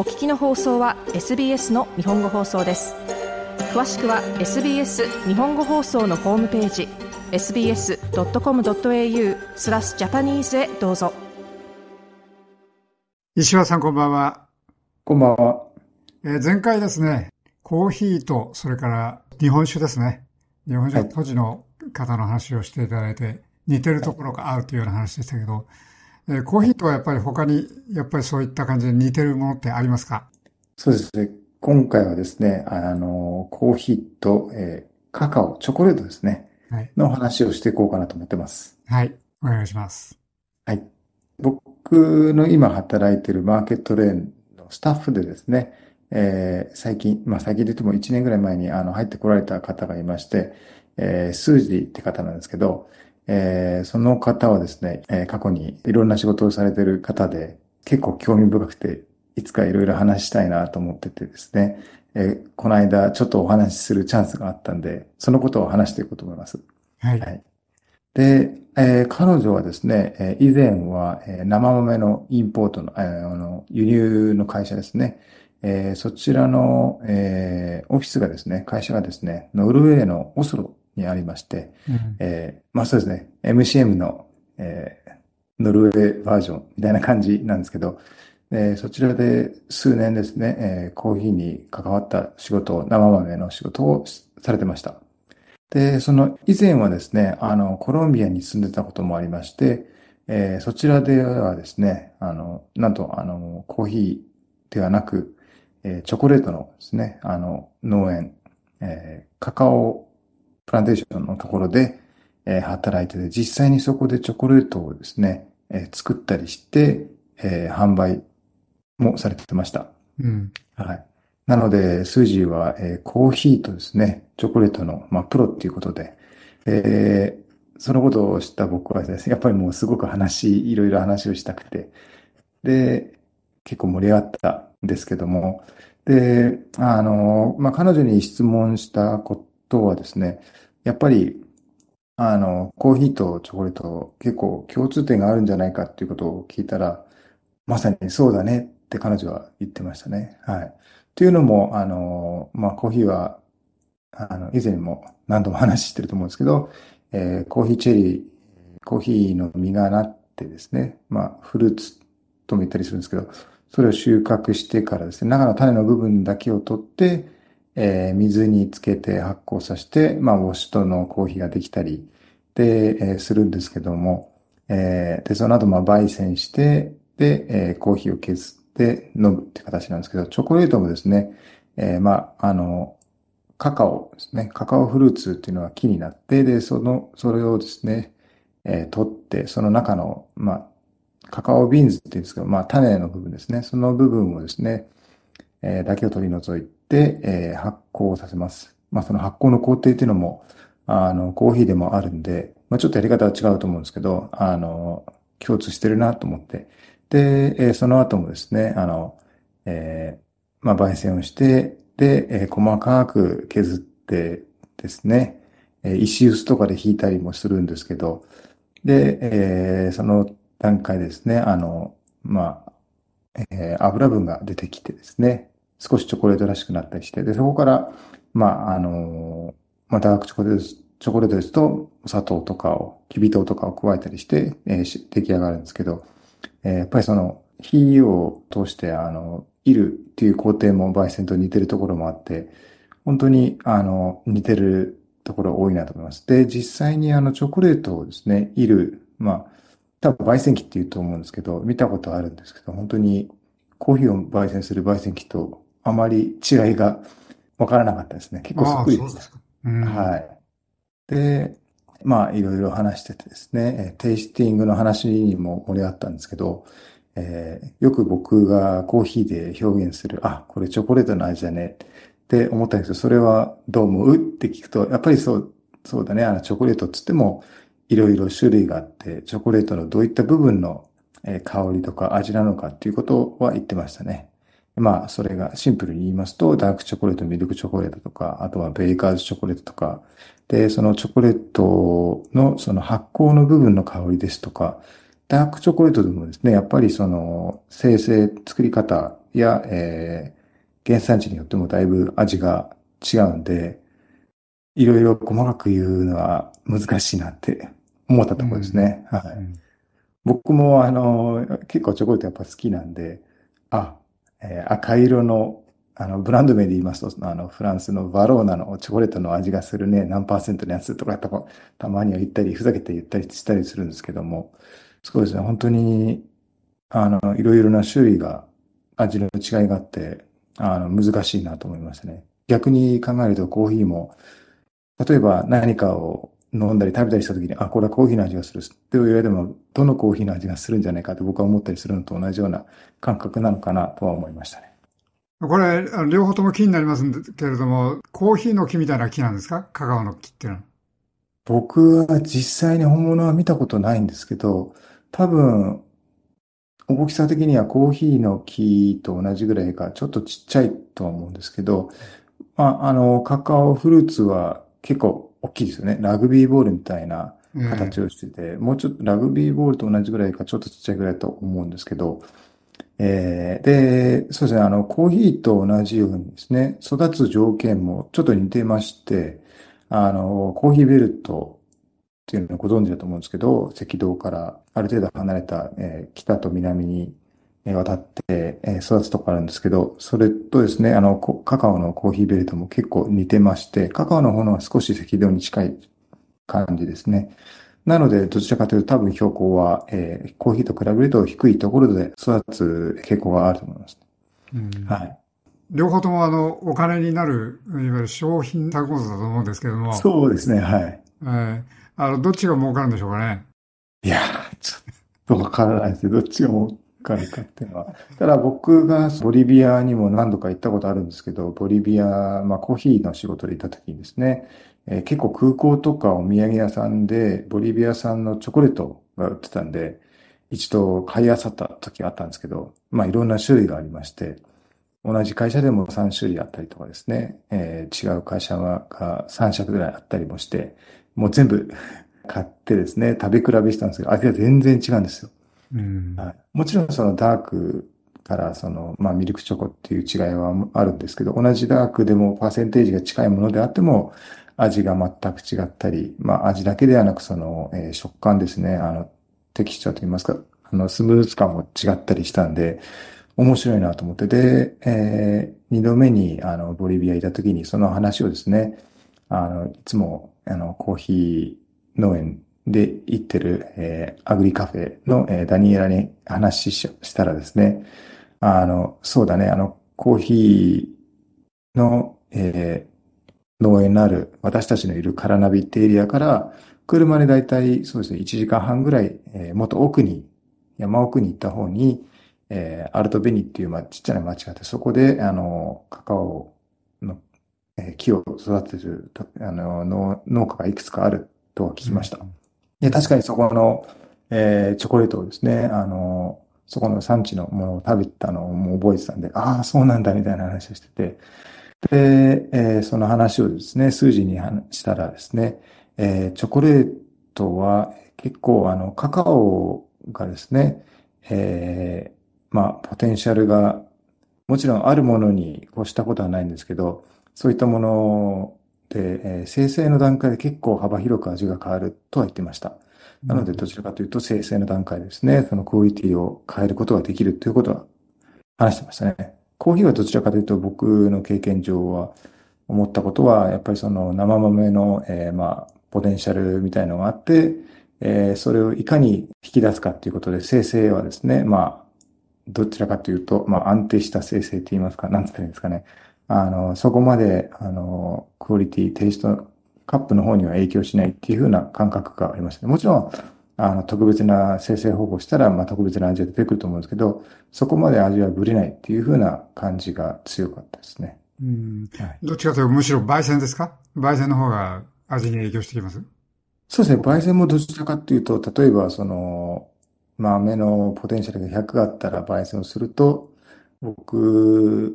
お聞きの放送は SBS の日本語放送です。詳しくは SBS 日本語放送のホームページ sbs.com.au スラスジャパニーズへどうぞ。石川さんこんばんは。こんばんは、えー、前回ですねコーヒーとそれから日本酒ですね。日本酒当時の方の話をしていただいて、似てるところがあるというような話でしたけど、えー、コーヒーとはやっぱり他に、やっぱりそういった感じで似てるものってありますか？そうですね。今回はですね、あの、コーヒーと、えー、カカオ、チョコレートですね。はい。の話をしていこうかなと思ってます。はい。お願いします。はい。僕の今働いているマーケットレーンのスタッフでですね、えー、最近、まあ最近で言っても1年ぐらい前にあの入ってこられた方がいまして、えー、スージーって方なんですけど、えー、その方はですね、えー、過去にいろんな仕事をされている方で、結構興味深くて、いつかいろいろ話したいなと思っててですね、えー、この間ちょっとお話しするチャンスがあったんで、そのことを話していこうと思います。はい。はい、で、えー、彼女はですね、えー、以前は、えー、生豆のインポートの、えー、あの輸入の会社ですね。えー、そちらの、えー、オフィスがですね、会社がですね、ノルウェーのオスロにありまして、うん、えー、まあそうですね、MCM の、えー、ノルウェーバージョンみたいな感じなんですけど、えー、そちらで数年ですね、えー、コーヒーに関わった仕事生豆の仕事をされてました。で、その以前はですね、あの、コロンビアに住んでたこともありまして、えー、そちらではですね、あの、なんと、あの、コーヒーではなく、えー、チョコレートのですね、あの、農園、えー、カカオプランテーションのところで、えー、働いてて、実際にそこでチョコレートをですね、えー、作ったりして、えー、販売もされてました。うん。はい。なので、スージーは、えー、コーヒーとですね、チョコレートの、まあ、プロっていうことで、えー、そのことを知った僕はですね、やっぱりもうすごく話、いろいろ話をしたくて、で、結構盛り上がったんですけども、で、あの、まあ、彼女に質問したことはですね、やっぱり、あの、コーヒーとチョコレート結構共通点があるんじゃないかっていうことを聞いたら、まさにそうだねって彼女は言ってましたね。はい。というのも、あの、まあ、コーヒーは、あの、以前も何度も話してると思うんですけど、えー、コーヒーチェリー、コーヒーの実がなってですね、まあ、フルーツとも言ったりするんですけど、それを収穫してからですね、中の種の部分だけを取って、えー、水につけて発酵させて、まあ、ウォッシュとのコーヒーができたり、で、えー、するんですけども、えー、で、その後、まあ、焙煎して、で、えー、コーヒーを削って飲むって形なんですけど、チョコレートもですね、えー、まあ、あの、カカオですね。カカオフルーツっていうのは木になって、で、その、それをですね、えー、取って、その中の、まあ、カカオビーンズって言うんですけど、まあ、種の部分ですね。その部分をですね、えー、だけを取り除いて、えー、発酵させます。まあ、その発酵の工程っていうのも、あの、コーヒーでもあるんで、まあ、ちょっとやり方は違うと思うんですけど、あの、共通してるなと思って。で、えー、その後もですね、あの、えー、まあ、焙煎をして、で、えー、細かく削ってですね、えー、石臼とかで引いたりもするんですけど、で、えー、その段階ですね、あの、まあ、えー、油分が出てきてですね、少しチョコレートらしくなったりして、で、そこから、まあ、あの、まあ、ダークチョコレートです、チョコレートですと、砂糖とかを、きび糖とかを加えたりして、えー、出来上がるんですけど、えー、やっぱりその、火を通して、あの、いるっていう工程も焙煎と似てるところもあって、本当に、あの、似てるところ多いなと思います。で、実際にあの、チョコレートをですね、いる、まあ、多分焙煎機って言うと思うんですけど、見たことあるんですけど、本当にコーヒーを焙煎する焙煎機とあまり違いがわからなかったですね。結構そっくりでした。はい。で、まあ、いろいろ話しててですね、テイスティングの話にも盛り上がったんですけど、えー、よく僕がコーヒーで表現する、あ、これチョコレートの味だねって思ったんですけど、それはどう思う？って聞くと、やっぱりそう、そうだね、あのチョコレートっつっても、いろいろ種類があって、チョコレートのどういった部分の香りとか味なのかっていうことは言ってましたね。まあ、それがシンプルに言いますと、ダークチョコレート、ミルクチョコレートとか、あとはベーカーズチョコレートとか、で、そのチョコレートのその発酵の部分の香りですとか、ダークチョコレートでもですね、やっぱりその生成、作り方や、えー、原産地によってもだいぶ味が違うんで、いろいろ細かく言うのは難しいなって思ったところですね。はい。僕もあの、結構チョコレートやっぱ好きなんで、あ、えー、赤色のあの、ブランド名で言いますと、あの、フランスのバローナのチョコレートの味がするね、何パーセントのやつとかたたまには言ったり、ふざけて言ったりしたりするんですけども、そうですね、本当に、あの、いろいろな種類が、味の違いがあって、あの、難しいなと思いましたね。逆に考えるとコーヒーも、例えば何かを飲んだり食べたりした時に、あ、これはコーヒーの味がするって言われても、どのコーヒーの味がするんじゃないかって僕は思ったりするのと同じような感覚なのかなとは思いましたね。これ、両方とも木になりますけれども、コーヒーの木みたいな木なんですか？カカオの木っていうのは。僕は実際に本物は見たことないんですけど、多分、大きさ的にはコーヒーの木と同じぐらいか、ちょっとちっちゃいとは思うんですけど、まあ、あの、カカオフルーツは結構大きいですよね。ラグビーボールみたいな形をしてて、うん、もうちょっとラグビーボールと同じぐらいか、ちょっとちっちゃいぐらいと思うんですけど、えー、で、そうですね、あの、コーヒーと同じようにですね、育つ条件もちょっと似てまして、あの、コーヒーベルトっていうのをご存知だと思うんですけど、赤道からある程度離れた、えー、北と南に渡って、えー、育つとこあるんですけど、それとですね、あの、カカオのコーヒーベルトも結構似てまして、カカオの方のは少し赤道に近い感じですね。なので、どちらかというと多分標高は、えー、コーヒーと比べると低いところで育つ傾向があると思います。うん、はい。両方ともあの、お金になる、いわゆる商品作物だと思うんですけども。そうですね、はい。えー、あの、どっちが儲かるんでしょうかね。いやちょっとわからないですどっちが儲かるかっていうのは。ただ僕がボリビアにも何度か行ったことあるんですけど、ボリビア、まあコーヒーの仕事で行った時にですね、えー、結構空港とかお土産屋さんで、ボリビア産のチョコレートが売ってたんで、一度買い漁った時があったんですけど、まあいろんな種類がありまして、同じ会社でも3種類あったりとかですね、えー、違う会社が3社ぐらいあったりもして、もう全部買ってですね、食べ比べしたんですけど、味が全然違うんですよ。もちろんそのダークからその、まあミルクチョコっていう違いはあるんですけど、同じダークでもパーセンテージが近いものであっても、味が全く違ったり、まあ味だけではなくその、食感ですね、あの、テキスチャーといいますか、あの、スムーズ感も違ったりしたんで、面白いなと思って、で、えー、二度目に、あの、ボリビアいた時にその話をですね、あの、いつも、あの、コーヒー農園で行ってる、えー、アグリカフェの、えー、ダニエラに話ししたらですね、あの、そうだね、あの、コーヒーの、え農園のある私たちのいるカラナビってエリアから、車でだいたいそうですね、1時間半ぐらい、えー、もっと奥に、山奥に行った方に、えー、アルトベニっていう、ま、ちっちゃな町があって、そこで、あの、カカオの、えー、木を育てる、あの、農家がいくつかあると聞きました。で、確かにそこの、えー、チョコレートをですね、あの、そこの産地のものを食べたのをもう覚えてたんで、ああ、そうなんだみたいな話をしてて、で、えー、その話をですね、数字にしたらですね、えー、チョコレートは結構あの、カカオがですね、えー、まあ、ポテンシャルが、もちろんあるものに越したことはないんですけど、そういったもので、えー、生成の段階で結構幅広く味が変わるとは言ってました。なので、どちらかというと、生成の段階ですね、そのクオリティを変えることができるということは話してましたね。コーヒーはどちらかというと僕の経験上は思ったことは、やっぱりその生豆の、えー、まあ、ポテンシャルみたいのがあって、えー、それをいかに引き出すかっていうことで、生成はですね、まあ、どちらかというと、まあ、安定した生成って言いますか、なんつったらいいんですかね。あの、そこまで、あの、クオリティ、テイスト、カップの方には影響しないっていうふうな感覚がありました、ね。もちろん、あの、特別な生成方法したら、まあ、特別な味が出てくると思うんですけど、そこまで味はぶれないっていうふうな感じが強かったですね。うん。はい、どっちかというと、むしろ焙煎ですか？焙煎の方が味に影響してきます？そうですね。焙煎もどちらかというと、例えば、その、豆のポテンシャルが100あったら焙煎をすると、僕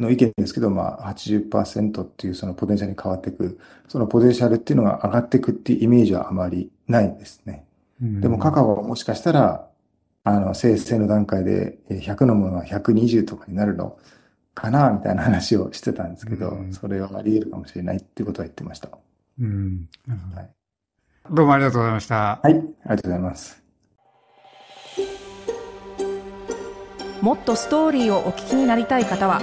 の意見ですけど、まあ80%っていうそのポテンシャルに変わっていく、そのポテンシャルっていうのが上がっていくっていうイメージはあまりないですね。でもカカオはもしかしたら、あの、生成の段階で100のものが120とかになるのかなみたいな話をしてたんですけど、うんそれはあり得るかもしれないっていうことは言ってました。うん。はい。どうもありがとうございました。はい、ありがとうございます。もっとストーリーをお聞きになりたい方は